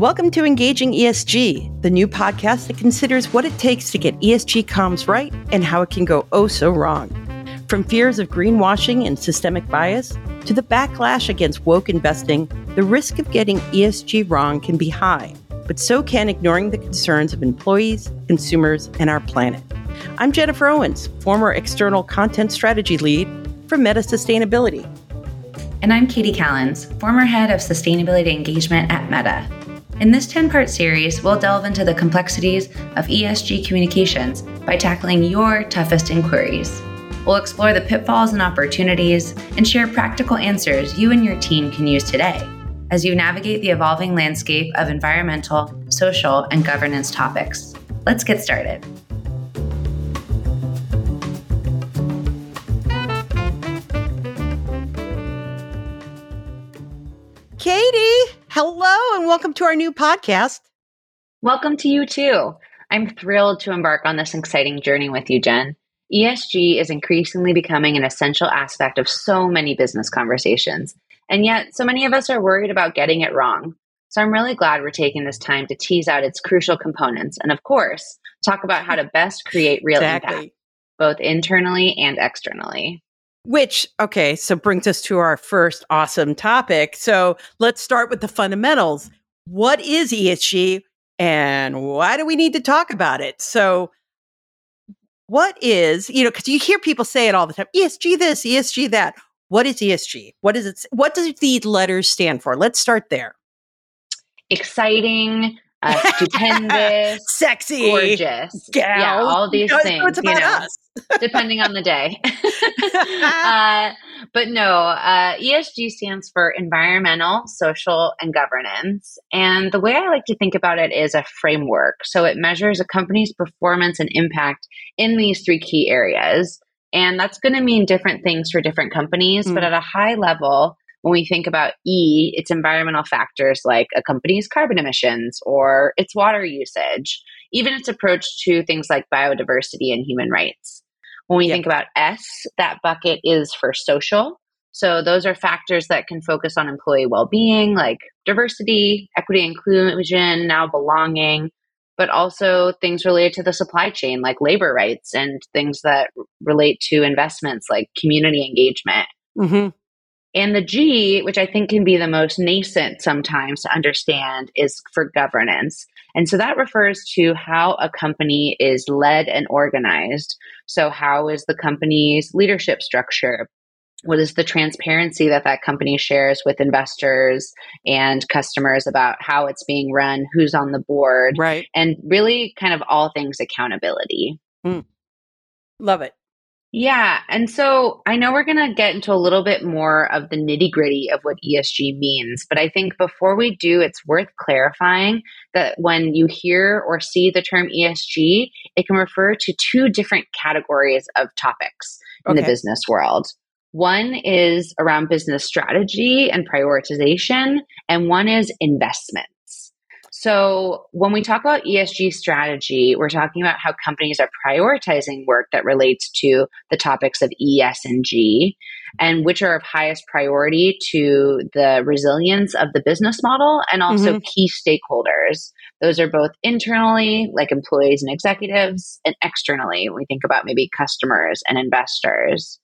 Welcome to Engaging ESG, the new podcast that considers what it takes to get ESG comms right and how it can go oh so wrong. From fears of greenwashing and systemic bias to the backlash against woke investing, the risk of getting ESG wrong can be high, but so can ignoring the concerns of employees, consumers, and our planet. I'm Jennifer Owens, former external content strategy lead for Meta Sustainability. And I'm Kati Kallins, former head of sustainability engagement at Meta. In this 10 part series, we'll delve into the complexities of ESG communications by tackling your toughest inquiries. We'll explore the pitfalls and opportunities and share practical answers you and your team can use today as you navigate the evolving landscape of environmental, social, and governance topics. Let's get started. Hello, and welcome to our new podcast. Welcome to you too. I'm thrilled to embark on this exciting journey with you, Jen. ESG is increasingly becoming an essential aspect of so many business conversations, and yet so many of us are worried about getting it wrong. So I'm really glad we're taking this time to tease out its crucial components and, of course, talk about how to best create real exactly. impact, both internally and externally. Which, okay, so brings us to our first awesome topic. So let's start with the fundamentals. What is ESG and why do we need to talk about it? So, what is, you know, because you hear people say it all the time ESG this, ESG that. What is ESG? What is it? What does these letters stand for? Let's start there. Exciting, uh, stupendous, sexy, gorgeous, gal. yeah, all these things. you know, depending on the day. uh, but no, uh, ESG stands for environmental, social, and governance. And the way I like to think about it is a framework. So it measures a company's performance and impact in these three key areas. And that's going to mean different things for different companies. Mm. But at a high level, when we think about E, it's environmental factors like a company's carbon emissions or its water usage, even its approach to things like biodiversity and human rights. When we yep. think about S, that bucket is for social. So those are factors that can focus on employee well-being like diversity, equity, inclusion, now belonging, but also things related to the supply chain like labor rights and things that relate to investments like community engagement. Mm-hmm. And the G, which I think can be the most nascent sometimes to understand, is for governance. And so that refers to how a company is led and organized. So, how is the company's leadership structure? What is the transparency that that company shares with investors and customers about how it's being run, who's on the board, right? And really, kind of all things accountability. Mm. Love it. Yeah. And so I know we're going to get into a little bit more of the nitty gritty of what ESG means, but I think before we do, it's worth clarifying that when you hear or see the term ESG, it can refer to two different categories of topics in okay. the business world. One is around business strategy and prioritization, and one is investment. So, when we talk about ESG strategy, we're talking about how companies are prioritizing work that relates to the topics of E, S, and G, and which are of highest priority to the resilience of the business model and also mm-hmm. key stakeholders. Those are both internally, like employees and executives, and externally, we think about maybe customers and investors.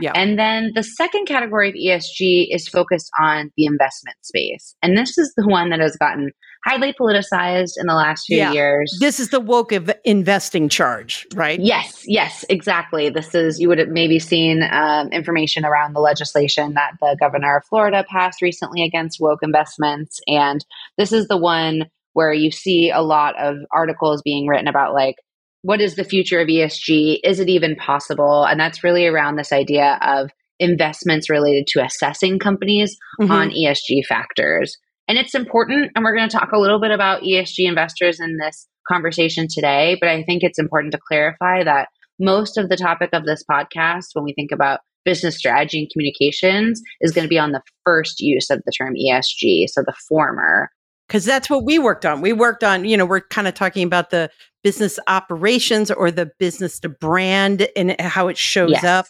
Yeah. And then the second category of ESG is focused on the investment space. And this is the one that has gotten highly politicized in the last few yeah. years. This is the woke of investing charge, right? Yes, yes, exactly. This is, you would have maybe seen um, information around the legislation that the governor of Florida passed recently against woke investments. And this is the one where you see a lot of articles being written about like, what is the future of ESG? Is it even possible? And that's really around this idea of investments related to assessing companies mm-hmm. on ESG factors. And it's important, and we're going to talk a little bit about ESG investors in this conversation today, but I think it's important to clarify that most of the topic of this podcast, when we think about business strategy and communications, is going to be on the first use of the term ESG, so the former. Because that's what we worked on. We worked on, you know, we're kind of talking about the business operations or the business to brand and how it shows yes. up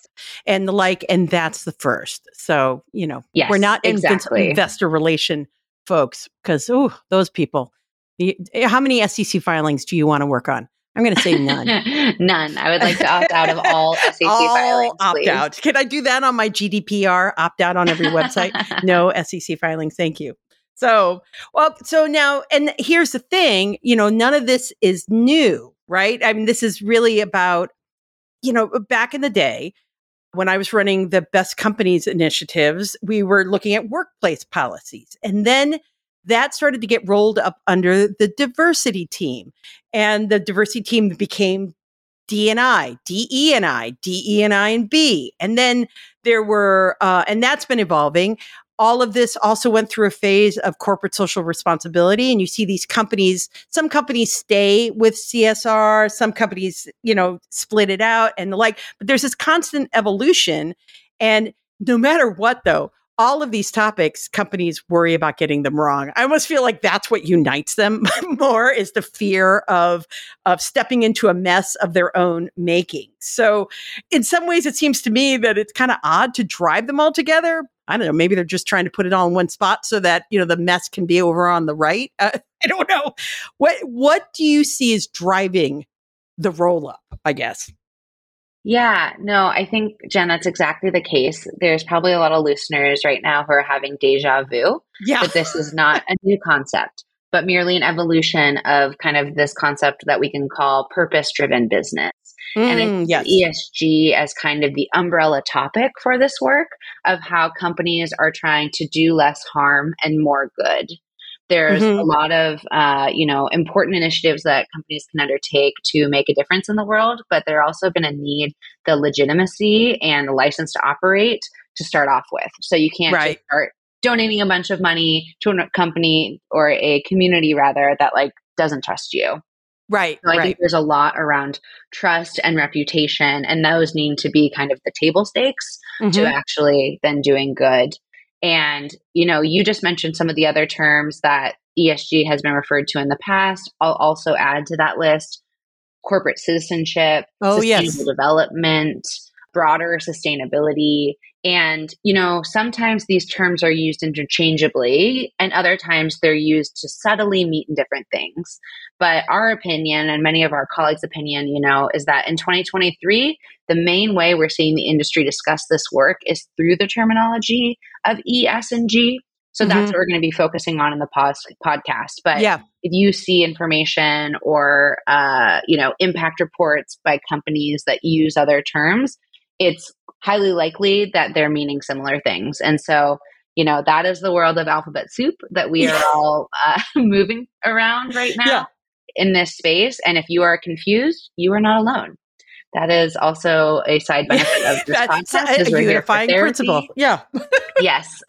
and the like. And that's the first. So, you know, yes, we're not exactly. investor relation folks, because oh, those people. Eh, how many SEC filings do you want to work on? I'm going to say none. none. I would like to opt out of all SEC all filings. Opt please. out. Can I do that on my GDPR? Opt out on every website? no SEC filings. Thank you. So, well, so now, and here's the thing, you know, none of this is new, right? I mean, this is really about, you know, back in the day when I was running the best companies initiatives, we were looking at workplace policies. And then that started to get rolled up under the diversity team. And the diversity team became DNI, DEI, DEI and B. And then there were, uh, and that's been evolving all of this also went through a phase of corporate social responsibility and you see these companies some companies stay with csr some companies you know split it out and the like but there's this constant evolution. And no matter what though all of these topics companies worry about getting them wrong. I almost feel like that's what unites them more is the fear of of stepping into a mess of their own making. So in some ways it seems to me that it's kind of odd to drive them all together i don't know maybe they're just trying to put it all in one spot so that you know the mess can be over on the right uh, i don't know what what do you see as driving the roll up i guess yeah, no, I think, Jen, that's exactly the case. There's probably a lot of listeners right now who are having deja vu. Yeah. That this is not a new concept, but merely an evolution of kind of this concept that we can call purpose driven business. Mm, and yes. ESG as kind of the umbrella topic for this work of how companies are trying to do less harm and more good. There's mm-hmm. a lot of, uh, you know, important initiatives that companies can undertake to make a difference in the world, but they're also going to need the legitimacy and the license to operate to start off with. So you can't right. start donating a bunch of money to a company or a community rather that like doesn't trust you. Right. So I right. think there's a lot around trust and reputation, and those need to be kind of the table stakes mm-hmm. to actually then doing good. And, you know, you just mentioned some of the other terms that ESG has been referred to in the past. I'll also add to that list corporate citizenship, oh, sustainable yes. development, broader sustainability. And, you know, sometimes these terms are used interchangeably, and other times they're used to subtly mean different things. But our opinion, and many of our colleagues' opinion, you know, is that in 2023, the main way we're seeing the industry discuss this work is through the terminology of E, S, and G. So mm-hmm. that's what we're going to be focusing on in the pos- podcast. But yeah. if you see information or, uh, you know, impact reports by companies that use other terms, it's highly likely that they're meaning similar things. And so, you know, that is the world of alphabet soup that we are all uh, moving around right now yeah. in this space. And if you are confused, you are not alone. That is also a side benefit of this podcast. A unifying principle. Yeah. yes.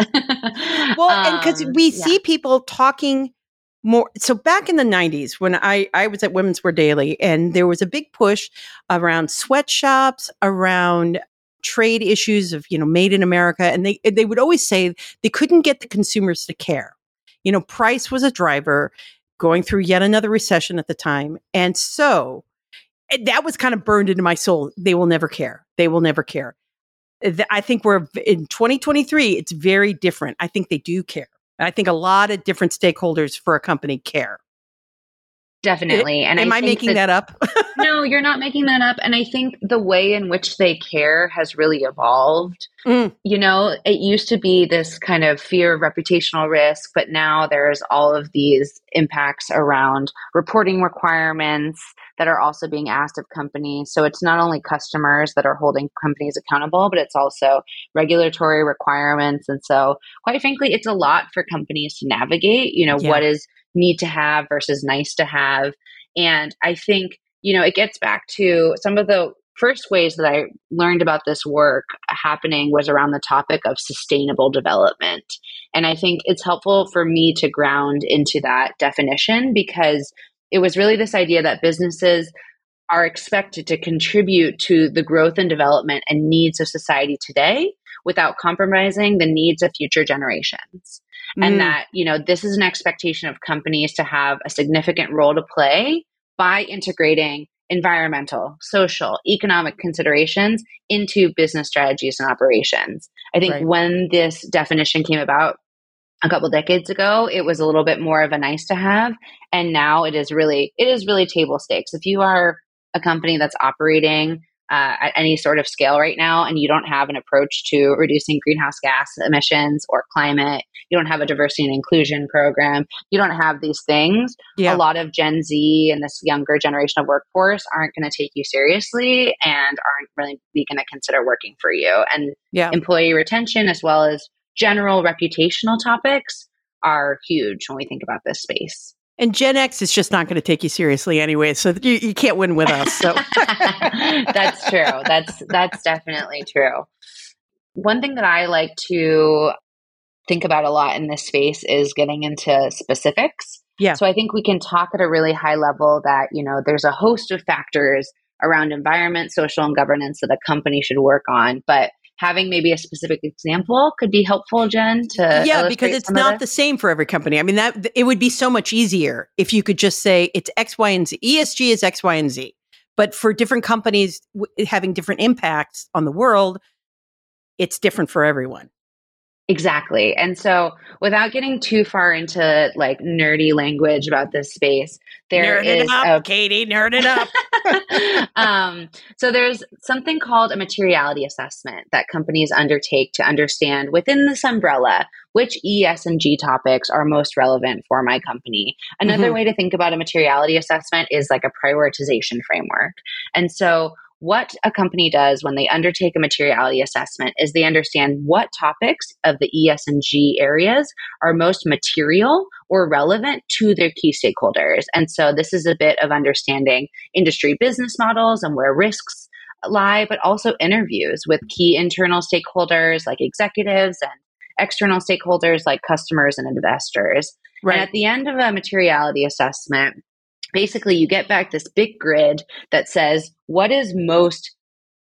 well, um, and because we yeah. see people talking more so back in the 90s when I, I was at women's wear daily and there was a big push around sweatshops around trade issues of you know made in america and they they would always say they couldn't get the consumers to care you know price was a driver going through yet another recession at the time and so eh, that was kind of burned into my soul they will never care they will never care eh, i think we're in 2023 it's very different i think they do care I think a lot of different stakeholders for a company care. Definitely. And am I, I making that, that up? no, you're not making that up. And I think the way in which they care has really evolved. Mm. You know, it used to be this kind of fear of reputational risk, but now there's all of these impacts around reporting requirements that are also being asked of companies. So it's not only customers that are holding companies accountable, but it's also regulatory requirements. And so, quite frankly, it's a lot for companies to navigate. You know, yeah. what is need to have versus nice to have. And I think, you know, it gets back to some of the first ways that I learned about this work happening was around the topic of sustainable development. And I think it's helpful for me to ground into that definition because it was really this idea that businesses are expected to contribute to the growth and development and needs of society today without compromising the needs of future generations. Mm. And that, you know, this is an expectation of companies to have a significant role to play by integrating environmental, social, economic considerations into business strategies and operations. I think right. when this definition came about, a couple decades ago it was a little bit more of a nice to have and now it is really it is really table stakes if you are a company that's operating uh, at any sort of scale right now and you don't have an approach to reducing greenhouse gas emissions or climate you don't have a diversity and inclusion program you don't have these things yeah. a lot of gen z and this younger generation of workforce aren't going to take you seriously and aren't really going to consider working for you and yeah. employee retention as well as general reputational topics are huge when we think about this space and Gen X is just not going to take you seriously anyway, so you, you can't win with us. So that's true. That's that's definitely true. One thing that I like to think about a lot in this space is getting into specifics. Yeah. So I think we can talk at a really high level that, you know, there's a host of factors around environment, social, and governance that a company should work on. But having maybe a specific example could be helpful, Jen, to Yeah, because it's not the same for every company. I mean, that it would be so much easier if you could just say it's X, Y, and Z. ESG is X, Y, and Z. But for different companies w- having different impacts on the world, it's different for everyone. Exactly. And so without getting too far into like nerdy language about this space, there nerd is up, a Kati, nerd it up. um, so there's something called a materiality assessment that companies undertake to understand within this umbrella which ESG topics are most relevant for my company. Another mm-hmm. way to think about a materiality assessment is like a prioritization framework. And so what a company does when they undertake a materiality assessment is they understand what topics of the ESG areas are most material or relevant to their key stakeholders. And so this is a bit of understanding industry business models and where risks lie, but also interviews with key internal stakeholders like executives and external stakeholders like customers and investors. Right. And at the end of a materiality assessment, basically you get back this big grid that says what is most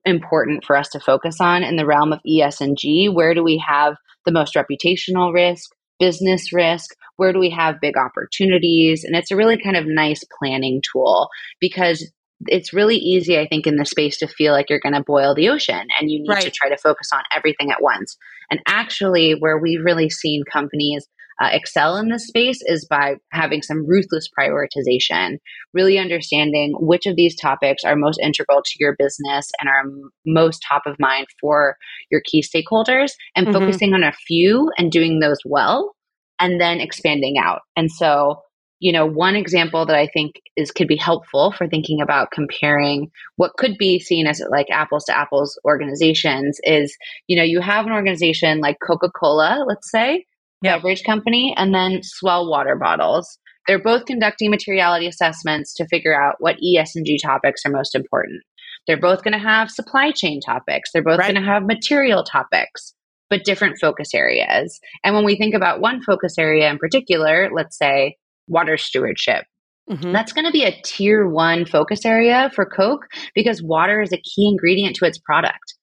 important for us to focus on in the realm of ESG? Where do we have the most reputational risk, business risk? Where do we have big opportunities? And it's a really kind of nice planning tool because it's really easy, I think, in the space to feel like you're going to boil the ocean and you need right. to try to focus on everything at once. And actually, where we've really seen companies uh, excel in this space is by having some ruthless prioritization, really understanding which of these topics are most integral to your business and are m- most top of mind for your key stakeholders, and mm-hmm. focusing on a few and doing those well, and then expanding out. And so, you know, one example that I think is could be helpful for thinking about comparing what could be seen as like apples to apples organizations is, you know, you have an organization like Coca-Cola, let's say, beverage company, and then S'well water bottles. They're both conducting materiality assessments to figure out what ESG topics are most important. They're both going to have supply chain topics. They're both right. going to have material topics, but different focus areas. And when we think about one focus area in particular, let's say water stewardship, Mm-hmm. That's going to be a tier one focus area for Coke because water is a key ingredient to its product.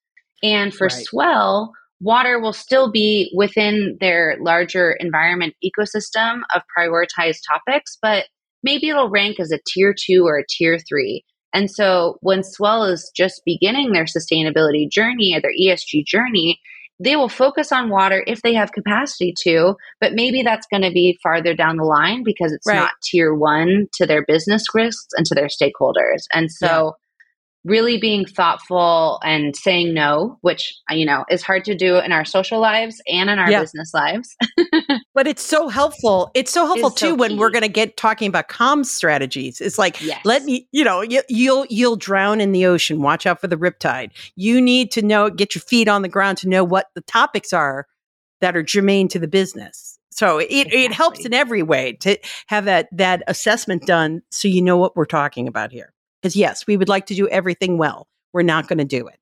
And for right. S'well, water will still be within their larger environment ecosystem of prioritized topics, but maybe it'll rank as a tier two or a tier three. And so when S'well is just beginning their sustainability journey or their ESG journey, they will focus on water if they have capacity to, but maybe that's going to be farther down the line because it's right. not tier one to their business risks and to their stakeholders. And so really being thoughtful and saying no, which you know is hard to do in our social lives and in our yeah. business lives. but it's so helpful. It's so helpful it's too so when we're going to get talking about comms strategies. It's like yes. let me, you know, you, you'll you'll drown in the ocean. Watch out for the riptide. You need to know, get your feet on the ground to know what the topics are that are germane to the business. So it, exactly. it helps in every way to have that that assessment done so you know what we're talking about here. Because yes, we would like to do everything well. We're not going to do it.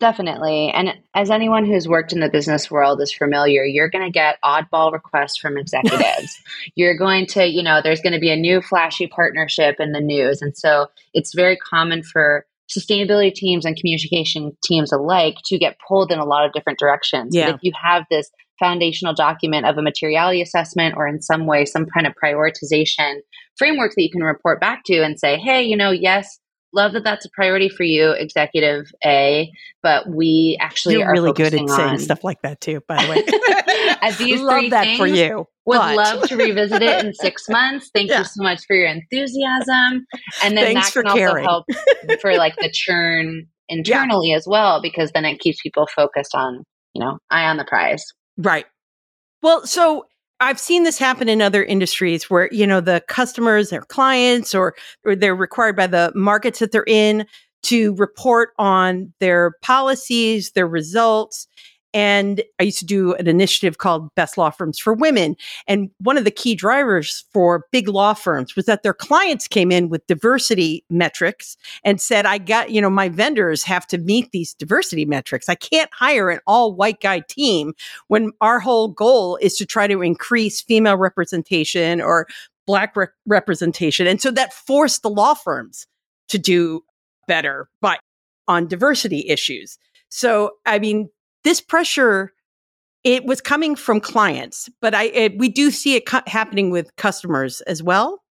Definitely. And as anyone who's worked in the business world is familiar, you're going to get oddball requests from executives. you're going to, you know, there's going to be a new flashy partnership in the news. And so it's very common for sustainability teams and communication teams alike to get pulled in a lot of different directions. Yeah. But if you have this foundational document of a materiality assessment or in some way some kind of prioritization framework that you can report back to and say, hey, you know, yes, love that that's a priority for you, Executive A. But we actually You're are really good at on... saying stuff like that too. By the way, at these love that for you. Would but... love to revisit it in six months. Thank yeah. you so much for your enthusiasm, and then Thanks that can caring. also help for like the churn internally yeah. as well, because then it keeps people focused on you know eye on the prize. Right. Well, so I've seen this happen in other industries where, you know, the customers, their clients, or, or they're required by the markets that they're in to report on their policies, their results, and I used to do an initiative called Best Law Firms for Women. And one of the key drivers for big law firms was that their clients came in with diversity metrics and said, I got, you know, my vendors have to meet these diversity metrics. I can't hire an all white guy team when our whole goal is to try to increase female representation or black re- representation. And so that forced the law firms to do better, but on diversity issues. So, I mean, this pressure it was coming from clients, but I it, we do see it co- happening with customers as well.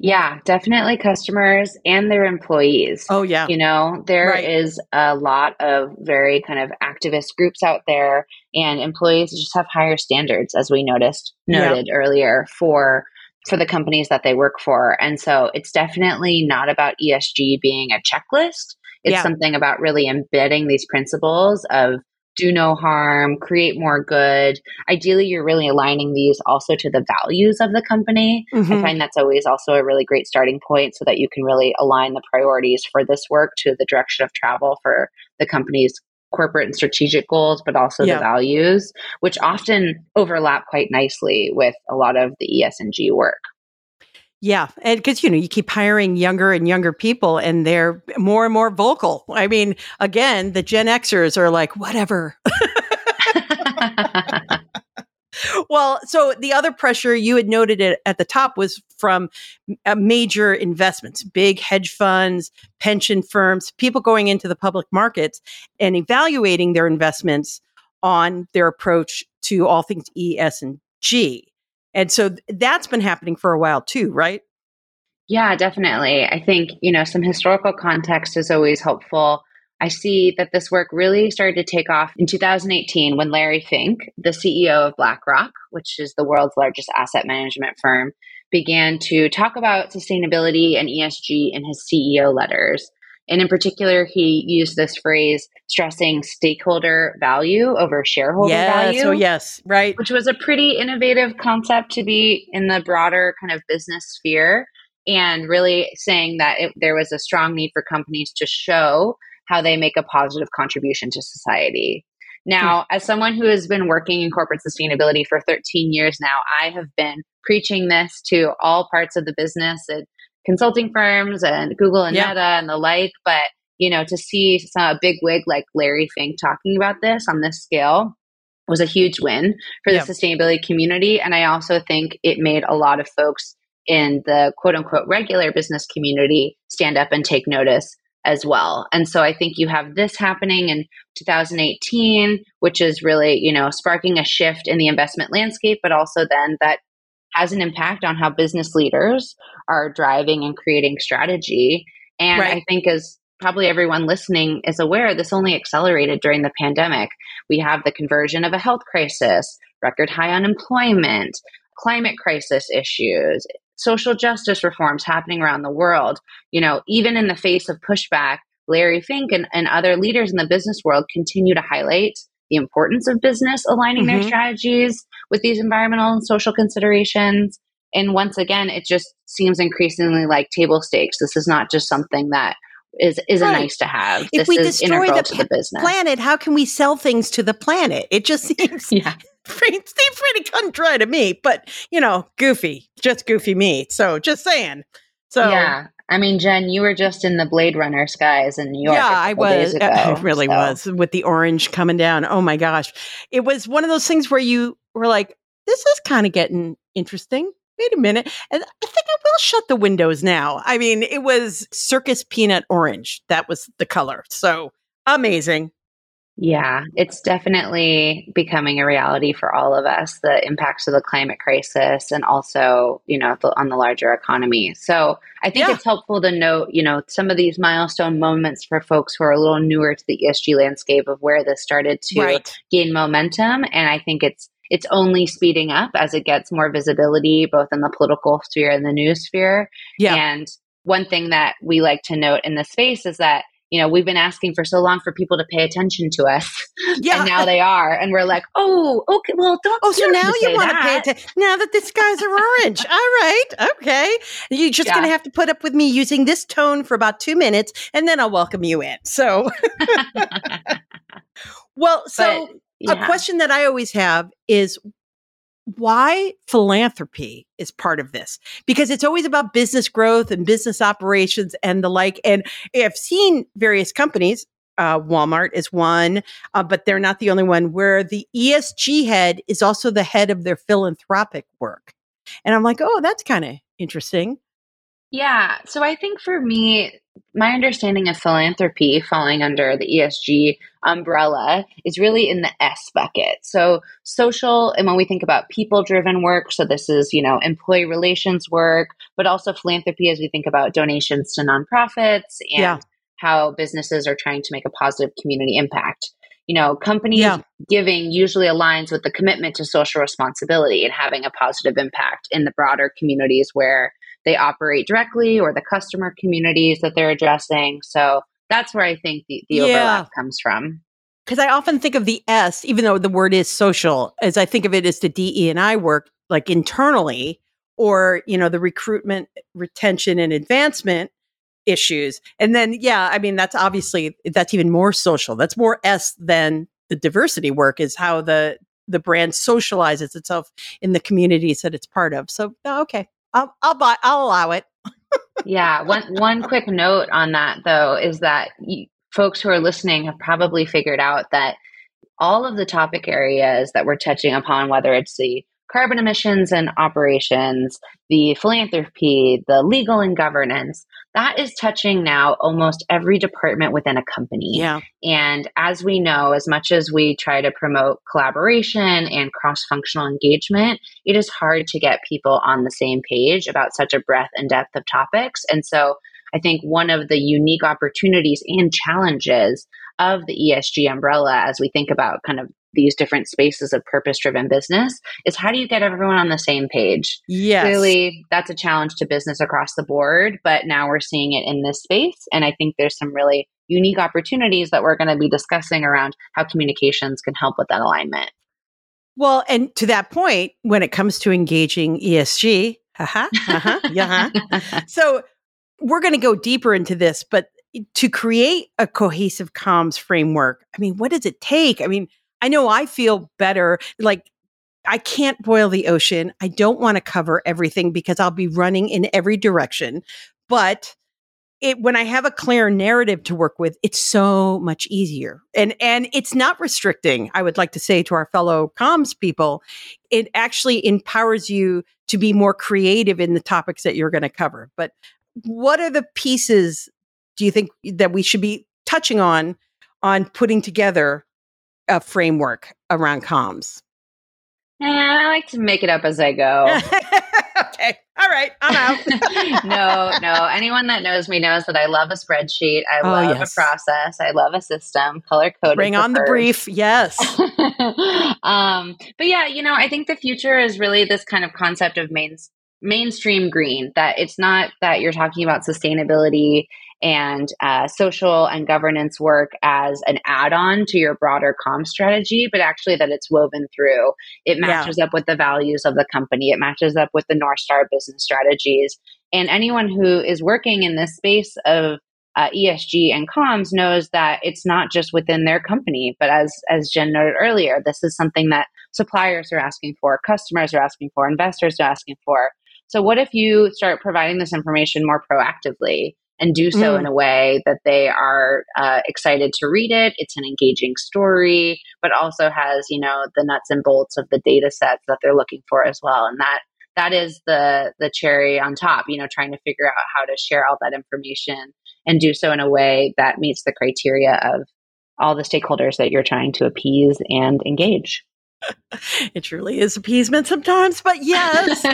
Yeah, definitely customers and their employees. Oh yeah. You know, there right. is a lot of very kind of activist groups out there and employees just have higher standards as we noticed noted yeah. earlier for for the companies that they work for. And so it's definitely not about ESG being a checklist. It's yeah. something about really embedding these principles of do no harm, create more good. Ideally, you're really aligning these also to the values of the company. Mm-hmm. I find that's always also a really great starting point so that you can really align the priorities for this work to the direction of travel for the company's corporate and strategic goals, but also yeah. the values, which often overlap quite nicely with a lot of the ESG work. Yeah, and because you know you keep hiring younger and younger people, and they're more and more vocal. I mean, again, the Gen Xers are like, whatever. well, so the other pressure you had noted it at the top was from uh, major investments, big hedge funds, pension firms, people going into the public markets and evaluating their investments on their approach to all things ES and G. And so that's been happening for a while too, right? Yeah, definitely. I think, you know, some historical context is always helpful. I see that this work really started to take off in 2018 when Larry Fink, the CEO of BlackRock, which is the world's largest asset management firm, began to talk about sustainability and ESG in his CEO letters. And in particular, he used this phrase stressing stakeholder value over shareholder yes, value. Oh, yes, right. Which was a pretty innovative concept to be in the broader kind of business sphere. And really saying that it, there was a strong need for companies to show how they make a positive contribution to society. Now, hmm. as someone who has been working in corporate sustainability for 13 years now, I have been preaching this to all parts of the business and consulting firms and Google and yeah. Meta and the like. But you know, to see some, a big wig like Larry Fink talking about this on this scale was a huge win for the sustainability community. And I also think it made a lot of folks in the quote unquote regular business community stand up and take notice as well. And so I think you have this happening in 2018, which is really, you know, sparking a shift in the investment landscape, but also then that has an impact on how business leaders are driving and creating strategy. And right. I think as probably everyone listening is aware, this only accelerated during the pandemic. We have the conversion of a health crisis, record high unemployment, climate crisis issues, social justice reforms happening around the world. You know, even in the face of pushback, Larry Fink and, and other leaders in the business world continue to highlight the importance of business aligning mm-hmm. their strategies with these environmental and social considerations. And once again, it just seems increasingly like table stakes. This is not just something that is is right. a nice to have. If this we destroy the, the, business. planet, how can we sell things to the planet? It just seems yeah. pretty, pretty cut dry to me. But you know, goofy, just goofy me. So just saying. So yeah, I mean, Jen, you were just in the Blade Runner skies in New York. Yeah, I was. Ago, I really so. was with the orange coming down. Oh my gosh. It was one of those things where you were like, this is kind of getting interesting. Wait a minute. And I think I will shut the windows now. I mean, it was circus peanut orange. That was the color. So amazing. Yeah, it's definitely becoming a reality for all of us, the impacts of the climate crisis and also, you know, the, on the larger economy. So I think yeah. it's helpful to note, you know, some of these milestone moments for folks who are a little newer to the ESG landscape of where this started to right. gain momentum. And I think it's it's only speeding up as it gets more visibility both in the political sphere and the news sphere. Yeah. And one thing that we like to note in this space is that you know, we've been asking for so long for people to pay attention to us. Yeah. And now they are. And we're like, oh, okay, well, don't. Oh, so now you want to pay attention. Now that the skies are orange. All right. Okay. You're just yeah. going to have to put up with me using this tone for about two minutes and then I'll welcome you in. So, well, so but, yeah. a question that I always have is why philanthropy is part of this because it's always about business growth and business operations and the like. And I've seen various companies, uh, Walmart is one, uh, but they're not the only one where the ESG head is also the head of their philanthropic work. And I'm like, oh, that's kind of interesting. Yeah. So I think for me, my understanding of philanthropy falling under the ESG umbrella is really in the S bucket. So social, and when we think about people driven work, so this is, you know, employee relations work, but also philanthropy as we think about donations to nonprofits and yeah. how businesses are trying to make a positive community impact. You know, companies yeah. giving usually aligns with the commitment to social responsibility and having a positive impact in the broader communities where they operate directly or the customer communities that they're addressing. So that's where I think the, the yeah. overlap comes from. Because I often think of the S, even though the word is social, as I think of it as the DE and I work like internally, or you know the recruitment, retention, and advancement issues. And then, yeah, I mean that's obviously that's even more social. That's more S than the diversity work is how the the brand socializes itself in the communities that it's part of. So oh, okay, I'll, I'll buy. I'll allow it. yeah. One one quick note on that though is that you, folks who are listening have probably figured out that all of the topic areas that we're touching upon, whether it's the carbon emissions and operations, the philanthropy, the legal and governance, that is touching now almost every department within a company. Yeah. And as we know, as much as we try to promote collaboration and cross functional engagement, it is hard to get people on the same page about such a breadth and depth of topics. And so I think one of the unique opportunities and challenges of the ESG umbrella as we think about kind of these different spaces of purpose driven business is how do you get everyone on the same page? Yes. Clearly, that's a challenge to business across the board, but now we're seeing it in this space. And I think there's some really unique opportunities that we're going to be discussing around how communications can help with that alignment. Well, and to that point, when it comes to engaging ESG, uh-huh, uh-huh, yeah. so we're going to go deeper into this, but to create a cohesive comms framework, I mean, what does it take? I mean, I know I feel better. Like I can't boil the ocean. I don't want to cover everything because I'll be running in every direction. But it, when I have a clear narrative to work with, it's so much easier. And and it's not restricting. I would like to say to our fellow comms people, it actually empowers you to be more creative in the topics that you're going to cover. But what are the pieces do you think that we should be touching on on putting together a framework around comms? Yeah, I like to make it up as I go. okay. All right. I'm out. no, no. Anyone that knows me knows that I love a spreadsheet. I oh, love yes. a process. I love a system, color coded. Bring on the brief. Yes. um, but yeah, you know, I think the future is really this kind of concept of main, mainstream green, that it's not that you're talking about sustainability and uh, social and governance work as an add-on to your broader com strategy but actually that it's woven through it matches yeah. up with the values of the company it matches up with the north star business strategies and anyone who is working in this space of uh, ESG and comms knows that it's not just within their company, but as as Jen noted earlier, this is something that suppliers are asking for, customers are asking for, investors are asking for. So, what if you start providing this information more proactively? And do so mm. in a way that they are uh, excited to read it. It's an engaging story, but also has you know the nuts and bolts of the data sets that they're looking for as well. And that that is the the cherry on top. You know, trying to figure out how to share all that information and do so in a way that meets the criteria of all the stakeholders that you're trying to appease and engage. it truly is appeasement sometimes, but yes.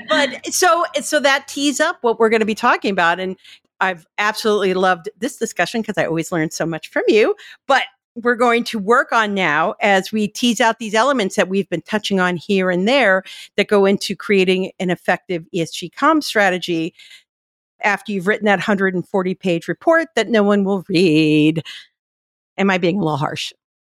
but so so that tees up what we're going to be talking about and I've absolutely loved this discussion because I always learn so much from you. But we're going to work on now as we tease out these elements that we've been touching on here and there that go into creating an effective ESG com strategy after you've written that 140 page report that no one will read. Am I being a little harsh?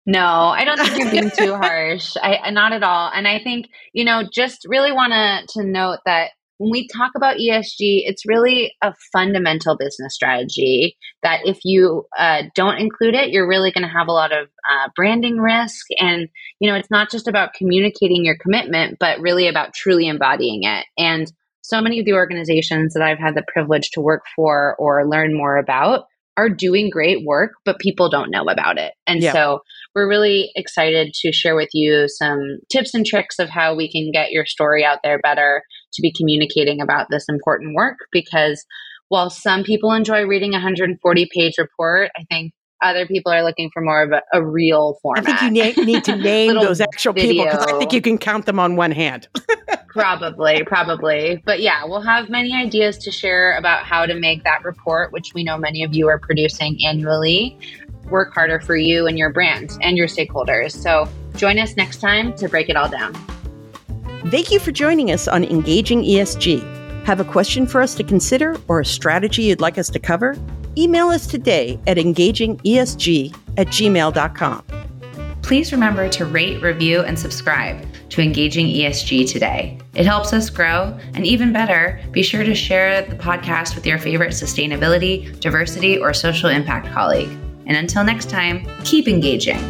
No, I don't think you're being too harsh. I not at all. And I think, you know, just really want to to note that when we talk about ESG, it's really a fundamental business strategy that if you uh, don't include it, you're really going to have a lot of uh, branding risk. And, you know, it's not just about communicating your commitment, but really about truly embodying it. And so many of the organizations that I've had the privilege to work for or learn more about are doing great work, but people don't know about it. And yeah. so we're really excited to share with you some tips and tricks of how we can get your story out there better to be communicating about this important work because while some people enjoy reading a 140 page report, I think other people are looking for more of a, a real format. I think you na- need to name those actual video. people because I think you can count them on one hand. probably, probably. But yeah, we'll have many ideas to share about how to make that report, which we know many of you are producing annually, work harder for you and your brand and your stakeholders. So join us next time to break it all down. Thank you for joining us on Engaging ESG. Have a question for us to consider or a strategy you'd like us to cover? Email us today at engagingesg at gmail.com. Please remember to rate, review, and subscribe to Engaging ESG today. It helps us grow, and even better, be sure to share the podcast with your favorite sustainability, diversity, or social impact colleague. And until next time, keep engaging.